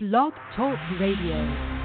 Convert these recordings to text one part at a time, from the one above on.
Blog Talk Radio.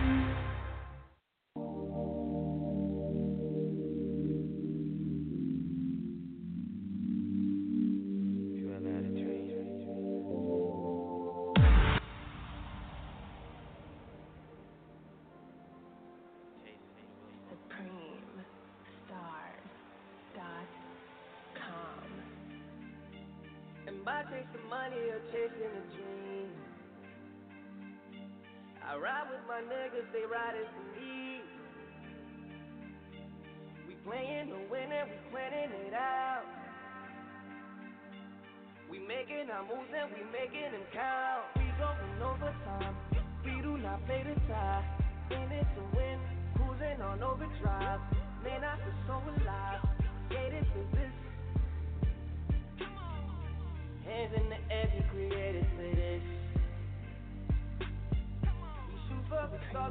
I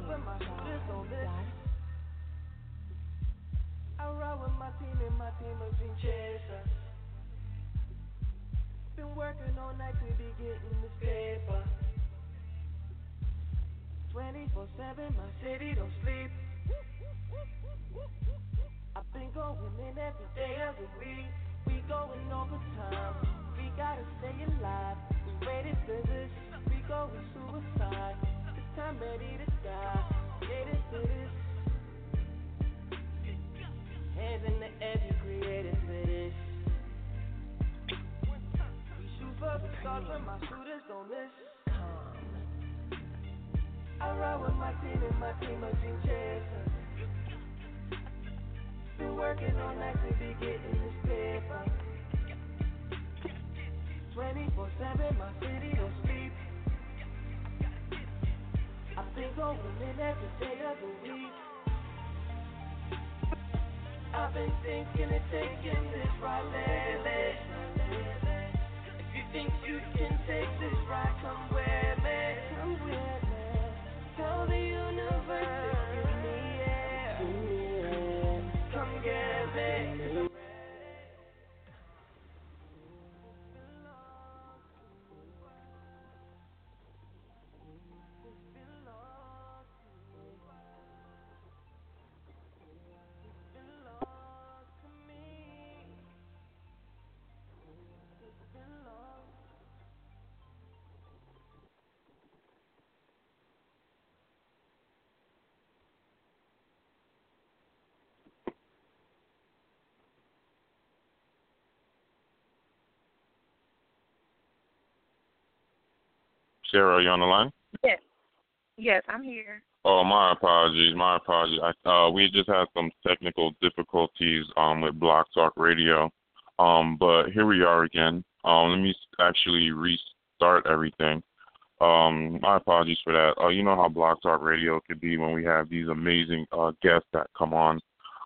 ride with my team and my team dream chasers. Been working all night to be getting this paper. 24 7, my city don't sleep. I've been going in every day of the week. We going overtime. We gotta stay alive. We ready for this. We going suicide. Time ready to die. For this. Hands in the air, you created for this. We shoot for the stars, but my shooters don't miss. I ride with my team and my team of dream chasers. Been working all night to be getting this paper. 24 7, my city going every day of the week. I've been thinking and taking this right lately. If you think you can take this ride, come with me. Come with me. Tell the universe Sarah, are you on the line? Yes. Yes, I'm here. Oh, my apologies. My apologies. I, uh, we just had some technical difficulties um, with Blog Talk Radio, um, but here we are again. Um, let me actually restart everything. Um, my apologies for that. Uh, you know how Blog Talk Radio could be when we have these amazing uh, guests that come on.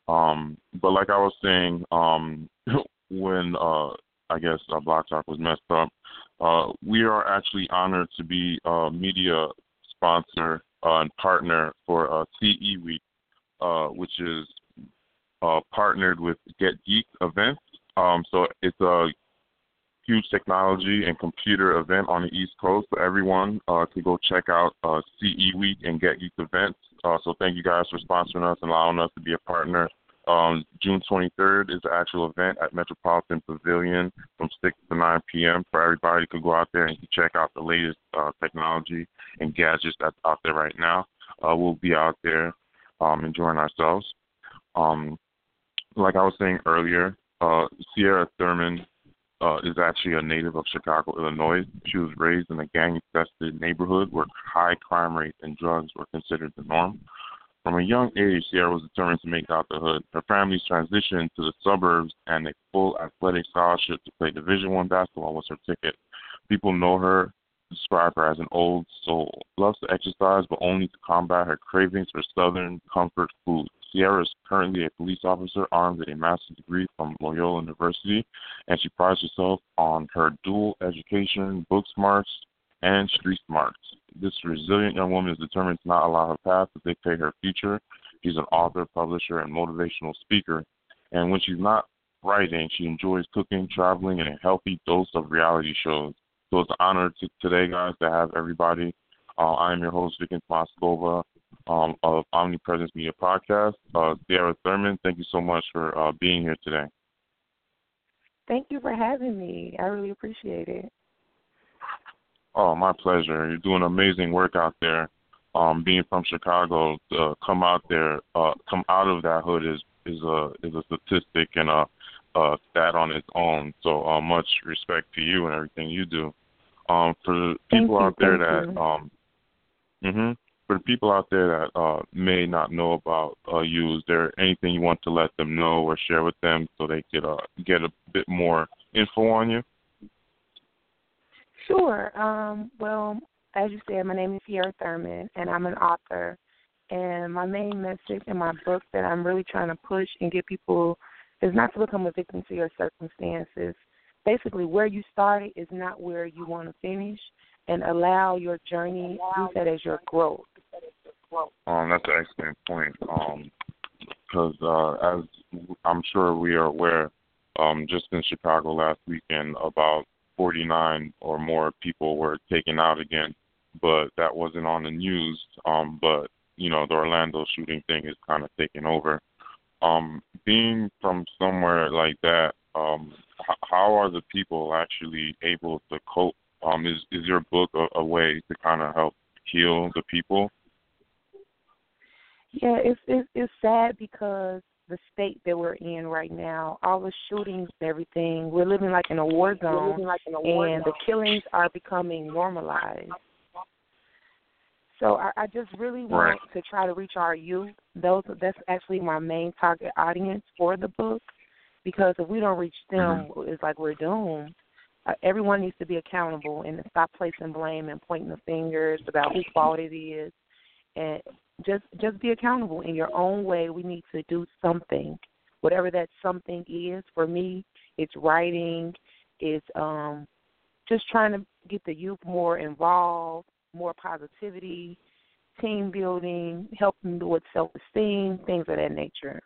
Um, but like I was saying, um, when uh, I guess uh, Blog Talk was messed up, uh, we are actually honored to be a media sponsor uh, and partner for uh, CE Week, uh, which is uh, partnered with Get Geeked Events. Um, so it's a huge technology and computer event on the East Coast. So everyone uh, can go check out uh, CE Week and Get Geeked Events. Uh, so thank you guys for sponsoring us and allowing us to be a partner. Um, June 23rd is the actual event at Metropolitan Pavilion from 6 to 9 p.m. for everybody to go out there and check out the latest uh, technology and gadgets that's out there right now. Uh, we'll be out there um, enjoying ourselves. Um, like I was saying earlier, uh, Cierra Thurman uh, is actually a native of Chicago, Illinois. She was raised in a gang-infested neighborhood where high crime rates and drugs were considered the norm. From a young age, Cierra was determined to make out the hood. Her family's transition to the suburbs and a full athletic scholarship to play Division One basketball was her ticket. People know her, describe her as an old soul. Loves to exercise, but only to combat her cravings for Southern comfort food. Cierra is currently a police officer armed with a master's degree from Loyola University, and she prides herself on her dual education, book smarts, and street smarts. This resilient young woman is determined to not allow her past to dictate her future. She's an author, publisher, and motivational speaker. And when she's not writing, she enjoys cooking, traveling, and a healthy dose of reality shows. So it's an honor to, today, guys, to have everybody Uh, I am your host, Vickens Moscova um, of Omnipresence Media Podcast. Uh, Cierra Thurman, thank you so much for uh, being here today. Thank you for having me. I really appreciate it. Oh, my pleasure. You're doing amazing work out there. Um, being from Chicago, uh, come out there, uh, come out of that hood is is a is a statistic and a, a stat on its own. So uh, much respect to you and everything you do. Um, for the people out there that you. um, hmm for the people out there that uh, may not know about uh, you, is there anything you want to let them know or share with them so they could uh, get a bit more info on you? Sure. Um, well, as you said, my name is Cierra Thurman, and I'm an author. And my main message in my book that I'm really trying to push and get people is not to become a victim to your circumstances. Basically, where you started is not where you want to finish, and allow your journey, use that as your growth. Um, that's an excellent point. Um, because uh, as I'm sure we are aware, um, just in Chicago last weekend, about 49 or more people were taken out again, but that wasn't on the news. Um, but you know, the Orlando shooting thing is kind of taking over. Um, being from somewhere like that, um, h- how are the people actually able to cope? Um, is is your book a, a way to kind of help heal the people? Yeah, it's it's it's sad because the state that we're in right now, all the shootings and everything, we're living like in a war zone, like in a war and the killings are becoming normalized. So I, I just really want Right. to try to reach our youth. Those that's actually my main target audience for the book, because if we don't reach them, it's like we're doomed. Uh, everyone needs to be accountable and stop placing blame and pointing the fingers about whose fault it is, and just just be accountable in your own way. We need to do something, whatever that something is. For me, it's writing, it's um, just trying to get the youth more involved, more positivity, team building, helping with self esteem, things of that nature.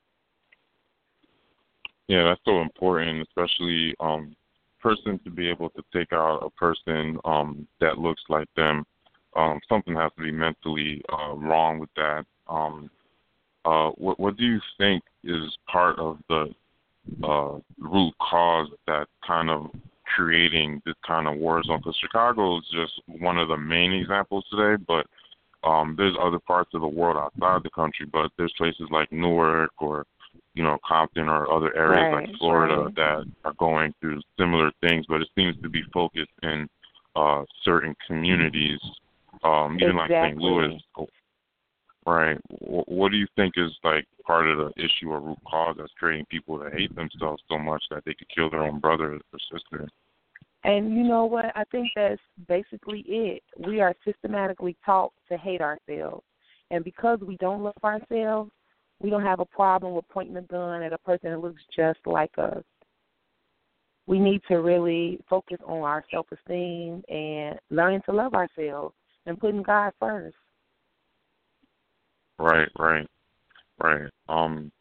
Yeah, that's so important, especially um person to be able to take out a person um that looks like them. Um something has to be mentally uh wrong with that. Um uh what what do you think is part of the uh root cause that kind of creating this kind of war zone because Chicago is just one of the main examples today, but um there's other parts of the world outside the country, but there's places like Newark or you know, Compton or other areas Right, like Florida right. that are going through similar things, but it seems to be focused in uh certain communities, um, even like St. Louis. Right. Wh- What do you think is like part of the issue or root cause that's creating people to hate themselves so much that they could kill their own brother or sister? And you know what? I think that's basically it. We are systematically taught to hate ourselves. And because we don't love ourselves, we don't have a problem with pointing a gun at a person that looks just like us. We need to really focus on our self esteem and learning to love ourselves and putting God first. Right, right, right. Um,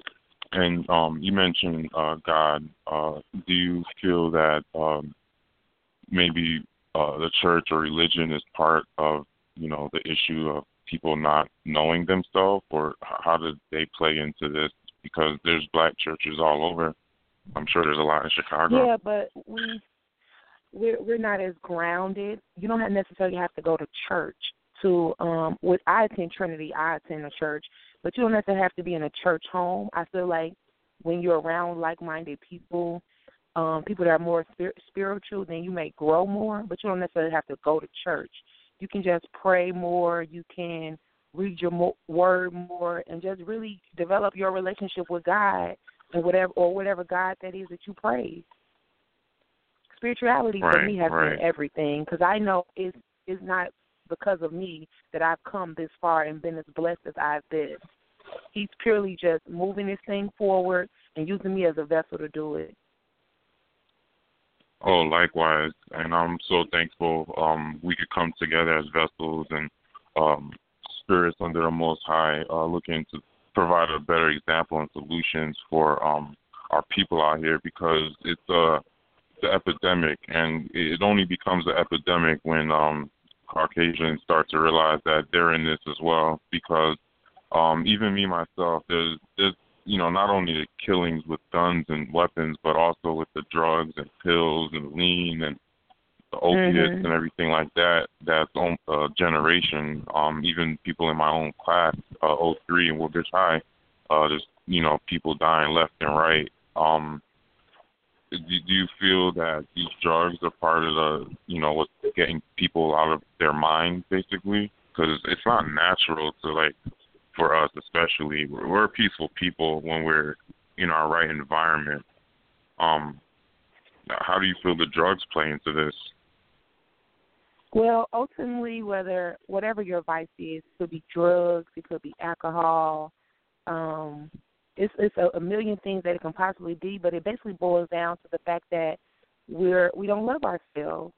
and um, you mentioned uh, God. Uh, do you feel that um, maybe uh, the church or religion is part of you know the issue of people not knowing themselves, or how did they play into this? Because there's black churches all over. I'm sure there's a lot in Chicago. Yeah, but we we're we're not as grounded. You don't have necessarily have to go to church to um with I attend Trinity, I attend a church, but you don't necessarily have to be in a church home. I feel like when you're around like minded people, um, people that are more spir- spiritual, then you may grow more, but you don't necessarily have to go to church. You can just pray more, you can read your mo- word more and just really develop your relationship with God and whatever or whatever God that is that you praise. Spirituality for me has right. been everything because I know it's it's not because of me that I've come this far and been as blessed as I've been. He's purely just moving this thing forward and using me as a vessel to do it. Oh, likewise, and I'm so thankful um, we could come together as vessels and um, spirits under the Most High, uh, looking to provide a better example and solutions for um, our people out here because it's uh, the epidemic, and it only becomes an epidemic when um, Caucasians start to realize that they're in this as well because um even me myself there's there's you know not only the killings with guns and weapons but also with the drugs and pills and lean and the opiates mm-hmm. and everything like that that's on a generation um even people in my own class uh 03 in Woodbridge High uh there's you know people dying left and right um do, you feel that these drugs are part of the you know what's getting people out of their mind basically? Because it's not natural to like for us especially. We're, we're peaceful people when we're in our right environment. Um how do you feel the drugs play into this? Well ultimately whether whatever your vice is it could be drugs it could be alcohol um it's it's a, a million things that it can possibly be, but it basically boils down to the fact that we're we don't love ourselves,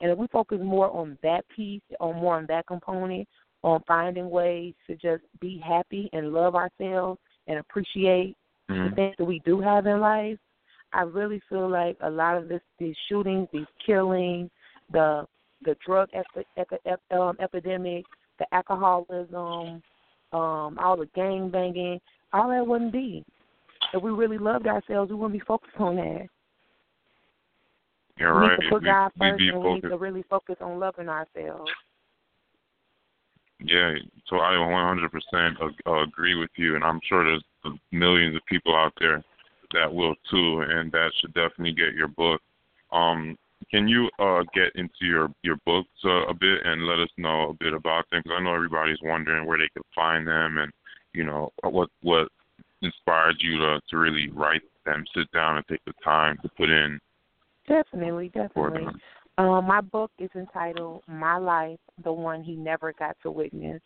and if we focus more on that piece, on more on that component, on finding ways to just be happy and love ourselves and appreciate mm-hmm. the things that we do have in life, I really feel like a lot of this these shootings, these killings, the the drug epi, epi, um, epidemic, the alcoholism, um, all the gang banging, all that wouldn't be. If we really loved ourselves, we wouldn't be focused on that. You're we right. need to put we, God first, we and we need to really focus on loving ourselves. Yeah, so I 100% agree with you, and I'm sure there's millions of people out there that will too, and that should definitely get your book. Um, can you uh, get into your your books uh, a bit and let us know a bit about them? Because I know everybody's wondering where they could find them and you know what what inspired you to to really write them, sit down and take the time to put in. Definitely, definitely. Um, my book is entitled "My Life: The One He Never Got to Witness,"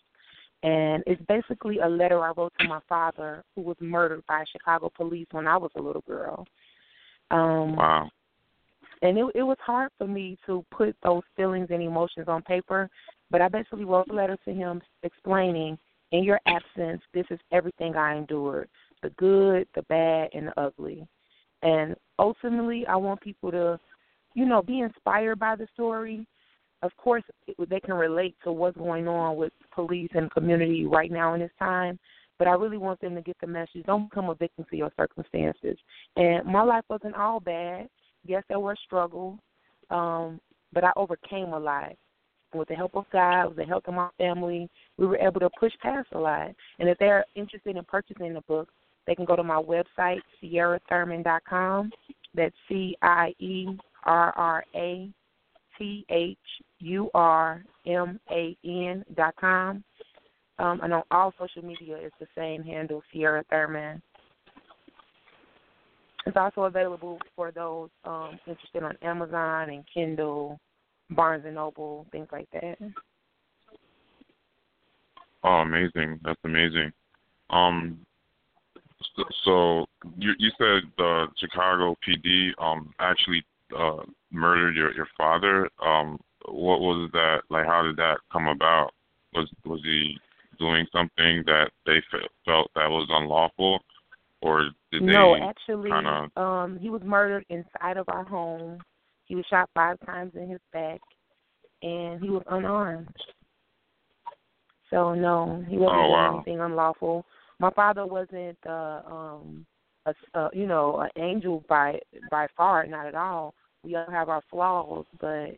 and it's basically a letter I wrote to my father, who was murdered by Chicago police when I was a little girl. Um, wow. And it, it was hard for me to put those feelings and emotions on paper, but I basically wrote a letter to him explaining in your absence, this is everything I endured the good, the bad, and the ugly. And ultimately, I want people to, you know, be inspired by the story. Of course, they can relate to what's going on with police and community right now in this time. But I really want them to get the message. Don't become a victim to your circumstances. And my life wasn't all bad. Yes, there were struggles, um, but I overcame a lot with the help of God, with the help of my family, we were able to push past a lot. And if they're interested in purchasing the book, they can go to my website, cierrathurman.com. That's C I E R R A T H U R M A N dot com. Um, and on all social media, it's the same handle, Cierra Thurman. It's also available for those um, interested on Amazon and Kindle Barnes and Noble, things like that. Oh, amazing! That's amazing. Um, so, so you you said the Chicago PD um actually uh murdered your your father. Um, what was that like? How did that come about? Was was he doing something that they felt that was unlawful, or did they? No, actually, kinda... um, he was murdered inside of our home. He was shot five times in his back, and he was unarmed. So no, he wasn't oh, doing wow. anything unlawful. My father wasn't, uh, um, a, uh, you know, an angel by by far, not at all. We all have our flaws, but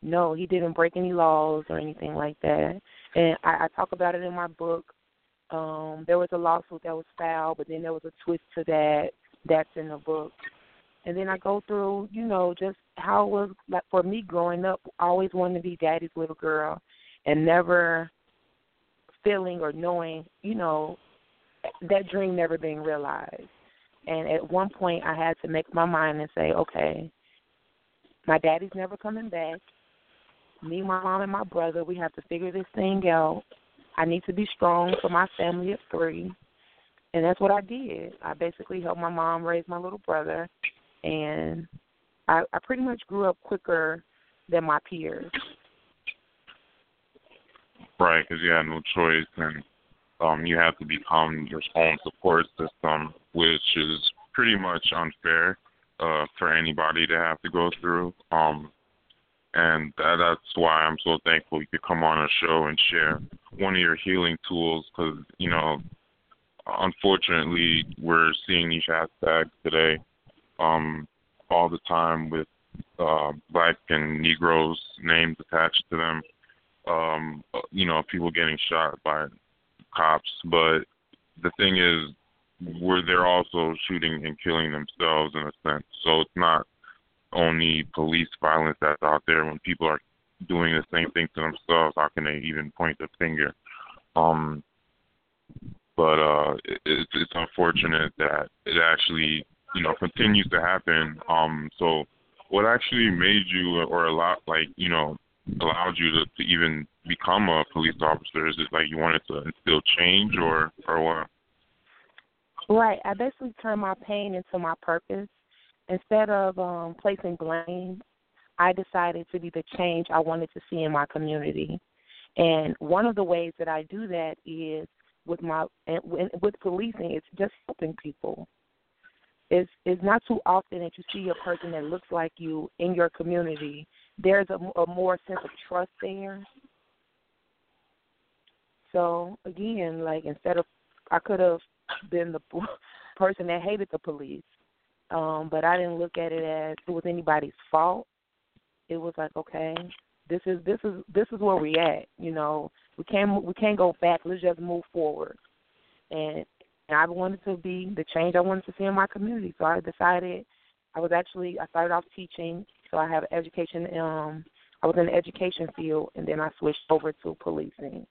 no, he didn't break any laws or anything like that. And I, I talk about it in my book. Um, there was a lawsuit that was filed, but then there was a twist to that. That's in the book and then I go through, you know, just how was like for me growing up, always wanting to be daddy's little girl, and never feeling or knowing, you know, that dream never being realized. And at one point, I had to make my mind and say, okay, my daddy's never coming back. Me, my mom, and my brother, we have to figure this thing out. I need to be strong for my family of three. And that's what I did. I basically helped my mom raise my little brother and I, I pretty much grew up quicker than my peers. Right, because you had no choice, and um, you have to become your own support system, which is pretty much unfair uh, for anybody to have to go through. Um, and that, that's why I'm so thankful you could come on a show and share one of your healing tools. Because you know, unfortunately, we're seeing these hashtags today um, all the time with uh, black and Negroes names attached to them. Um, you know, people getting shot by cops, but the thing is, where they're also shooting and killing themselves in a sense. So it's not only police violence that's out there. When people are doing the same thing to themselves, how can they even point the finger? Um, but uh, it, it's it's unfortunate that it actually you know continues to happen. Um, so what actually made you or a lot like you know allowed you to, to even become a police officer? Is it like you wanted to instill change or or what? Right. I basically turned my pain into my purpose. Instead of um placing blame, I decided to be the change I wanted to see in my community. And one of the ways that I do that is with my with policing. It's just helping people. It's it's not too often that you see a person that looks like you in your community. There's a, a more sense of trust there. So again, like instead of I could have been the person that hated the police. Um, but I didn't look at it as it was anybody's fault. It was like, okay, this is this is this is where we at. You know, we can't we can't go back. Let's just move forward. And, and I wanted to be the change I wanted to see in my community. So I decided I was actually I started off teaching. So I have education. Um, I was in the education field, and then I switched over to policing.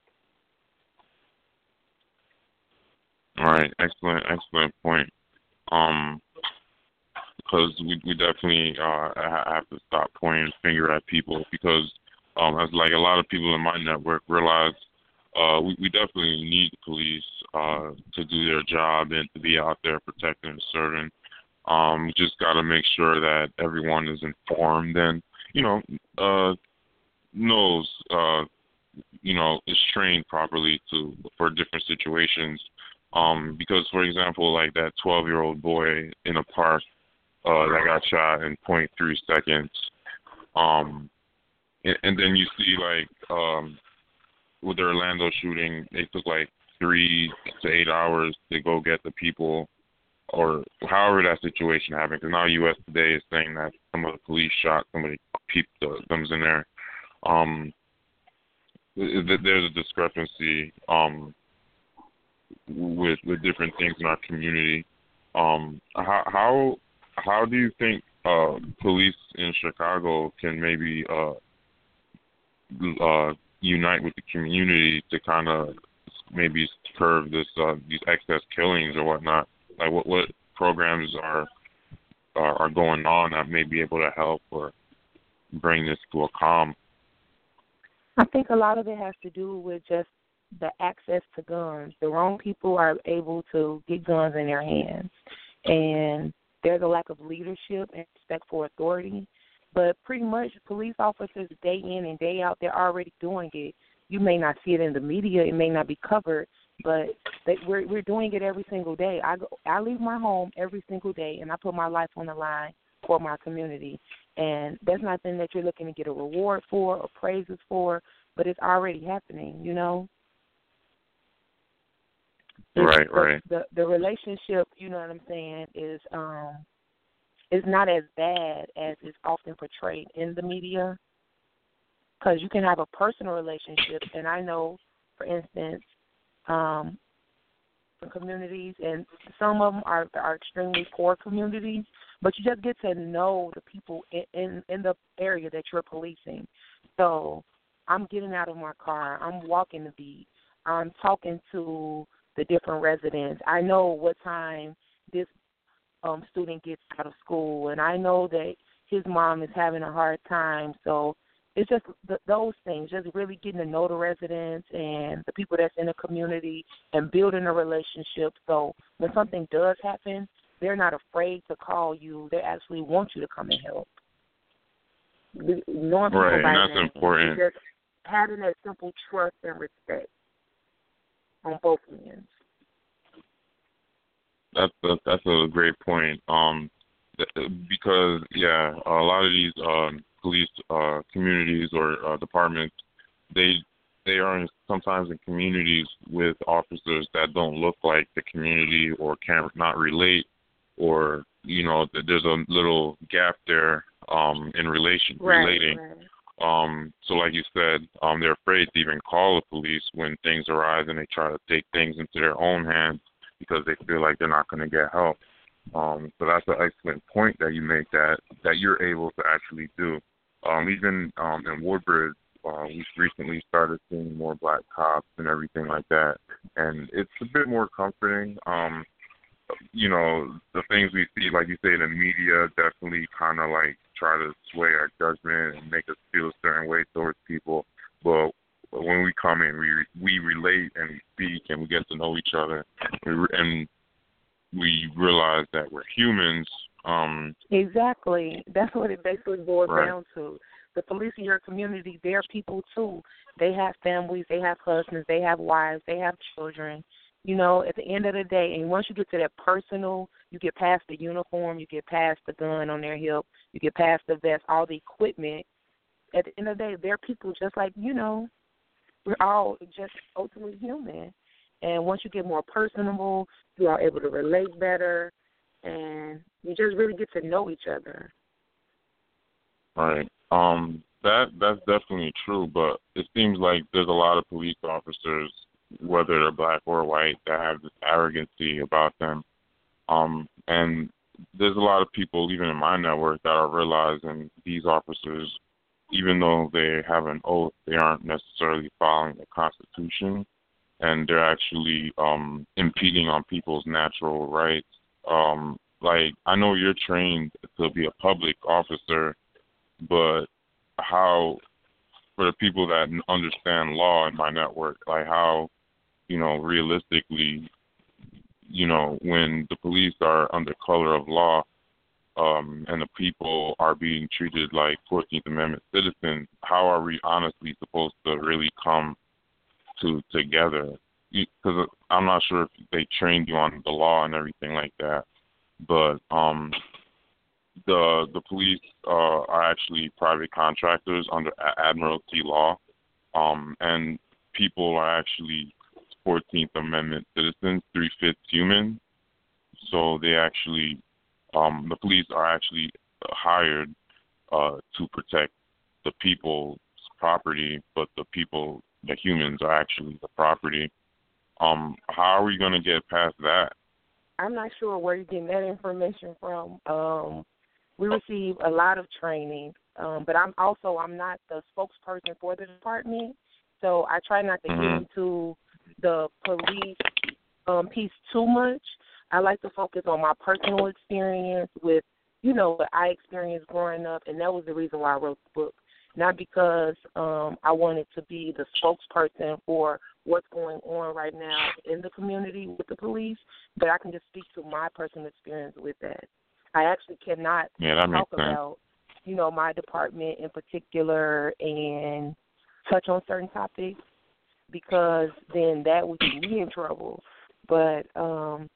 All right, excellent, excellent point. Um, because we we definitely uh have to stop pointing finger at people because um as like a lot of people in my network realize uh we, we definitely need the police uh to do their job and to be out there protecting and serving. Um just gotta make sure that everyone is informed and, you know, uh knows uh you know, is trained properly to for different situations um, because, for example, like that 12 year old boy in a park uh, that got shot in 0.3 seconds. Um, and, and then you see, like, um, with the Orlando shooting, they took like three to eight hours to go get the people or however that situation happened. Because now U.S. Today is saying that some of the police shot somebody, peeped the thumbs in there. Um, there's a discrepancy um, with with different things in our community. Um, how how how do you think uh, police in Chicago can maybe uh, uh, unite with the community to kind of maybe curb this uh, these excess killings or whatnot? Like what what programs are are, are going on that may be able to help or bring this to a calm? I think a lot of it has to do with just the access to guns. The wrong people are able to get guns in their hands. And there's a lack of leadership and respect for authority. But pretty much police officers day in and day out they're already doing it. You may not see it in the media, it may not be covered, but they, we're we're doing it every single day. I go I leave my home every single day and I put my life on the line for my community. And that's not nothing that you're looking to get a reward for or praises for, but it's already happening, you know? right, right. The the relationship, you know what I'm saying, is um is not as bad as is often portrayed in the media. Because you can have a personal relationship, and I know, for instance, um, communities, and some of them are are extremely poor communities, but you just get to know the people in in, in the area that you're policing. So I'm getting out of my car, I'm walking the beat, I'm talking to the different residents. I know what time this um student gets out of school, and I know that his mom is having a hard time. So it's just th- those things, just really getting to know the residents and the people that's in the community and building a relationship. So when something does happen, they're not afraid to call you. They actually want you to come and help. Knowing right, by that's name, important. Just having that simple trust and respect on both ends. That's a, that's a great point. Um, because yeah, a lot of these um police uh, communities or uh, departments, they they are in, sometimes in communities with officers that don't look like the community or can not relate, or you know there's a little gap there um, in relation right, relating. Right. Um, so like you said, um, they're afraid to even call the police when things arise and they try to take things into their own hands because they feel like they're not going to get help. Um, so that's an excellent point that you make that that you're able to actually do. Um, even um, in Woodbridge, uh, we recently started seeing more black cops and everything like that, and it's a bit more comforting. Um, you know, the things we see, like you say, in the media, definitely kind of like try to sway our judgment and make us feel a certain way towards people. But when we come in, we we relate and we speak and we get to know each other, and we realize that we're humans. Um, exactly. That's what it basically boils right. down to. The police in your community, they're people too. They have families, they have husbands, they have wives, they have children. You know, at the end of the day, and once you get to that personal, you get past the uniform, you get past the gun on their hip, you get past the vest, all the equipment. At the end of the day, they're people just like you know. We're all just ultimately human. And once you get more personable, you are able to relate better, and you just really get to know each other. Right. Um. That that's definitely true, but it seems like there's a lot of police officers, whether they're black or white, that have this arrogancy about them. Um. And there's a lot of people, even in my network, that are realizing these officers, even though they have an oath, they aren't necessarily following the Constitution and they're actually um impeding on people's natural rights. Um like I know you're trained to be a public officer, but how for the people that understand law in my network, like how you know realistically, you know when the police are under color of law, um, and the people are being treated like 14th Amendment citizens, how are we honestly supposed to really come to together because I'm not sure if they trained you on the law and everything like that, but um, the the police uh, are actually private contractors under admiralty law, um, and people are actually 14th Amendment citizens, three fifths human. So they actually, um, the police are actually hired uh, to protect the people's property, but the people the humans are actually the property. Um, how are we going to get past that? I'm not sure where you're getting that information from. Um, we receive a lot of training, um, but I'm also I'm not the spokesperson for the department, so I try not to mm-hmm. get into the police um, piece too much. I like to focus on my personal experience with, you know, what I experienced growing up, and that was the reason why I wrote the book not because um, I wanted to be the spokesperson for what's going on right now in the community with the police, but I can just speak to my personal experience with that. I actually cannot yeah, talk about, you know, my department in particular and touch on certain topics because then that would get me in trouble. But um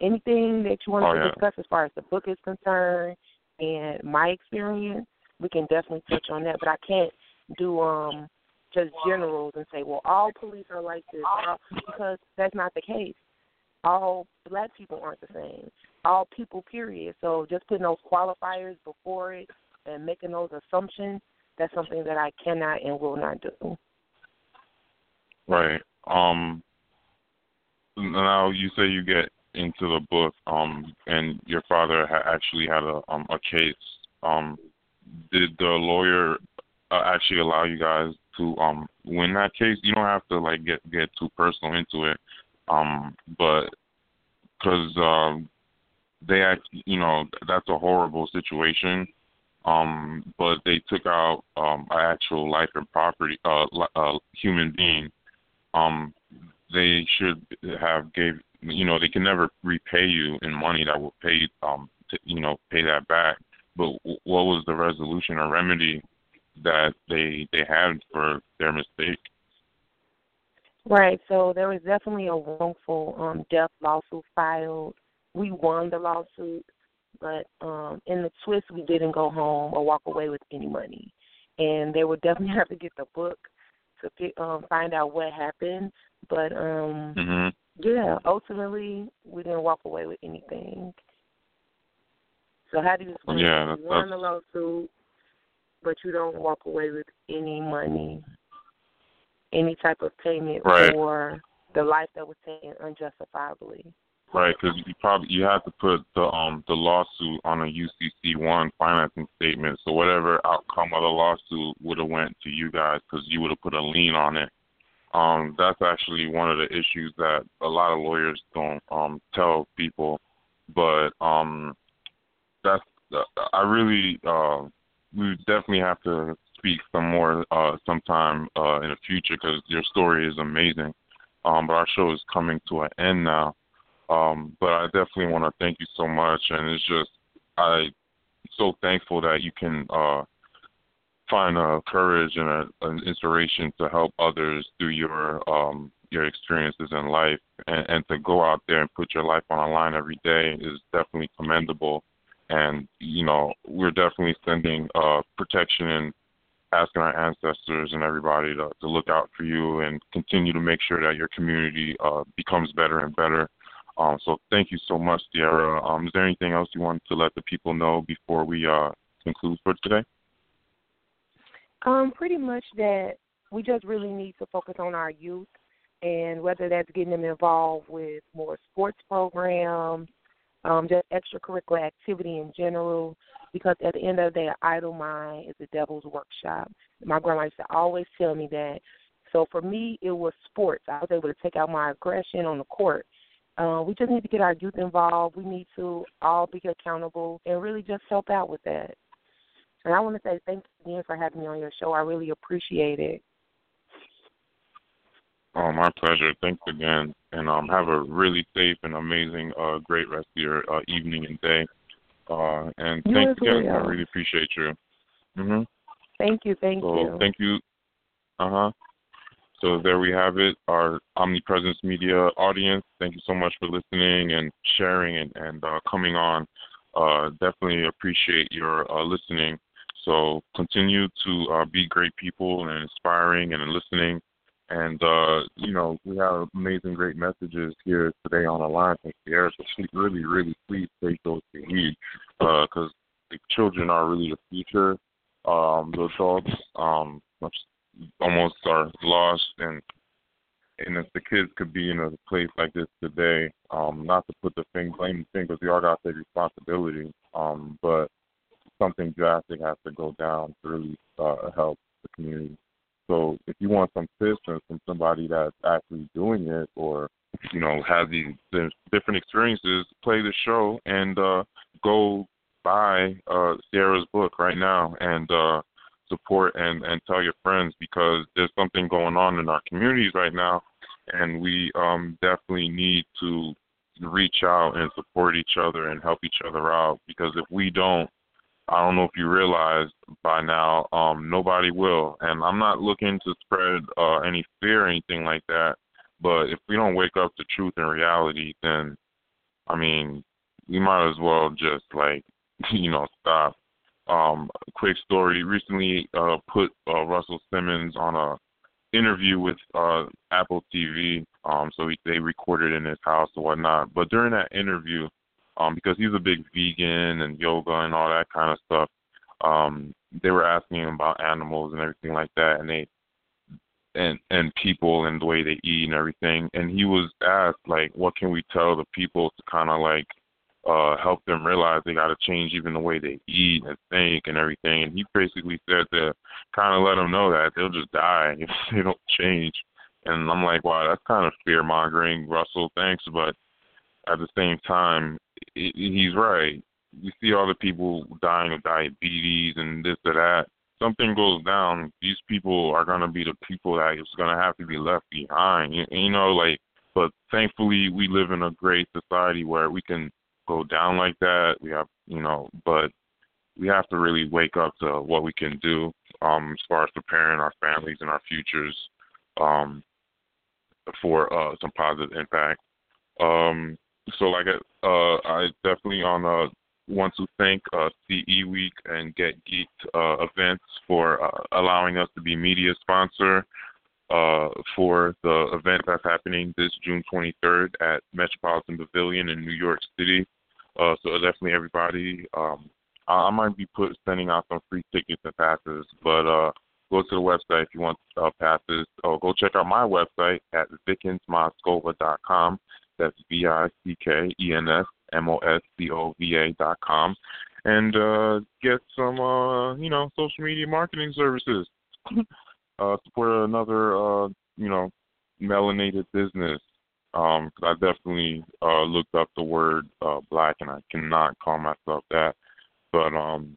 anything that you want oh, to yeah. discuss as far as the book is concerned and my experience, we can definitely touch on that. But I can't do um just generals and say, well, all police are like this, because that's not the case. All black people aren't the same. All people, period. So just putting those qualifiers before it and making those assumptions, that's something that I cannot and will not do. Right. Um. Now you say you get into the book, um, and your father ha- actually had a um a case. Um, did the lawyer uh, actually allow you guys to um win that case? You don't have to like get get too personal into it, um, but because um, they act, you know, that's a horrible situation. Um, but they took out um an actual life and property, uh, uh human being. Um, they should have gave you know they can never repay you in money that will pay um to, you know pay that back but what was the resolution or remedy that they they had for their mistake? Right. So there was definitely a wrongful um, death lawsuit filed. We won the lawsuit, but um in the twist we didn't go home or walk away with any money. And they would definitely have to get the book to pick, um find out what happened. But um hmm yeah, ultimately we didn't walk away with anything. So how do you explain Yeah, that's- you won the lawsuit but you don't walk away with any money, any type of payment Right. for the life that was taken unjustifiably. Right, because you probably you have to put the um the lawsuit on a UCC one financing statement. So whatever outcome of the lawsuit would have went to you guys because you would have put a lien on it. Um, that's actually one of the issues that a lot of lawyers don't um tell people, but um that's I really uh we definitely have to speak some more uh sometime uh in the future because your story is amazing. Um, but our show is coming to an end now. Um, but I definitely want to thank you so much, and it's just I'm so thankful that you can uh, find uh, courage and a, an inspiration to help others through your um, your experiences in life, and, and to go out there and put your life on the line every day is definitely commendable. And you know, we're definitely sending uh, protection and asking our ancestors and everybody to, to look out for you and continue to make sure that your community uh, becomes better and better. Um, so thank you so much, Cierra. Um, is there anything else you want to let the people know before we uh, conclude for today? Um, pretty much that we just really need to focus on our youth and whether that's getting them involved with more sports programs, um, just extracurricular activity in general, because at the end of the day, idle mind is the devil's workshop. My grandma used to always tell me that. So for me, it was sports. I was able to take out my aggression on the court. Uh, we just need to get our youth involved. We need to all be accountable and really just help out with that. And I want to say thanks again for having me on your show. I really appreciate it. Oh, my pleasure. Thanks again, and um, have a really safe and amazing, uh, great rest of your uh, evening and day. Uh, and thank You thanks again. well. I really appreciate you. Mhm. Thank you, thank So you. thank you. Uh huh. So there we have it, our Omnipresence Media audience. Thank you so much for listening and sharing and, and uh, coming on. Uh, definitely appreciate your uh, listening. So continue to uh, be great people and inspiring and listening. And uh, you know we have amazing, great messages here today on the line from Cierra. So please, really, really please take those to heed because the children are really the future. Um, the adults um, almost are lost and and if the kids could be in a place like this today, um, not to put the thing blame the thing because we all got to take responsibility. Um, but something drastic has to go down to really uh, help the community. So if you want some assistance from somebody that's actually doing it or you know has these different experiences, play the show and uh, go buy uh, Cierra's book right now and uh, support and and tell your friends because there's something going on in our communities right now, and we um, definitely need to reach out and support each other and help each other out because if we don't I don't know if you realize by now, um, nobody will. And I'm not looking to spread uh, any fear or anything like that. But if we don't wake up to truth and reality, then, I mean, we might as well just like, you know, stop. Um, quick story: recently, uh, put uh, Russell Simmons on a interview with uh, Apple TV. Um, so he, they recorded in his house and whatnot. But during that interview, um, because he's a big vegan and yoga and all that kind of stuff. Um, they were asking him about animals and everything like that, and they and and people and the way they eat and everything. And he was asked like, what can we tell the people to kind of like uh help them realize they got to change even the way they eat and think and everything. And he basically said to kind of let them know that they'll just die if they don't change. And I'm like, wow, that's kind of fear mongering, Russell. Thanks, but at the same time, he's right. We see all the people dying of diabetes and this or that. Something goes down, these people are gonna be the people that is gonna have to be left behind. You, you know, like. But thankfully, we live in a great society where we can go down like that. We have, you know, but we have to really wake up to what we can do um, as far as preparing our families and our futures um, for uh, some positive impact. Um, so like uh I definitely on uh want to thank uh, CE Week and Get Geeked uh, events for uh, allowing us to be media sponsor uh, for the event that's happening this June 23rd at Metropolitan Pavilion in New York City. Uh, so definitely everybody. Um, I, I might be put sending out some free tickets and passes, but uh, go to the website if you want uh, passes. Or go check out my website at vickensmoskova.com. That's V I C K E N S M O S C O V A dot com, and uh, get some uh, you know social media marketing services. uh, support another uh, you know melanated business. Um, cause I definitely uh, looked up the word uh, black, and I cannot call myself that. But um,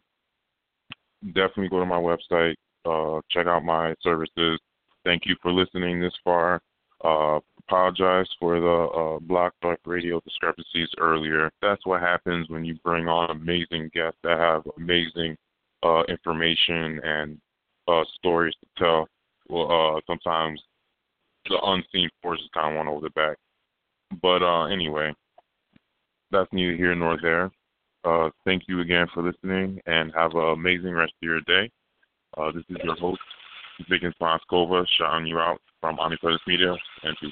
definitely go to my website, uh, check out my services. Thank you for listening this far. Uh, apologize for the uh, Blog Talk Radio discrepancies earlier. That's what happens when you bring on amazing guests that have amazing uh, information and uh, stories to tell. Well, uh, sometimes the unseen forces kind of went over the back. But uh, anyway, that's neither here nor there. Uh, thank you again for listening and have an amazing rest of your day. Uh, this is your host, Vickens Moscova, shouting you out from Omnipresence Media, and peace.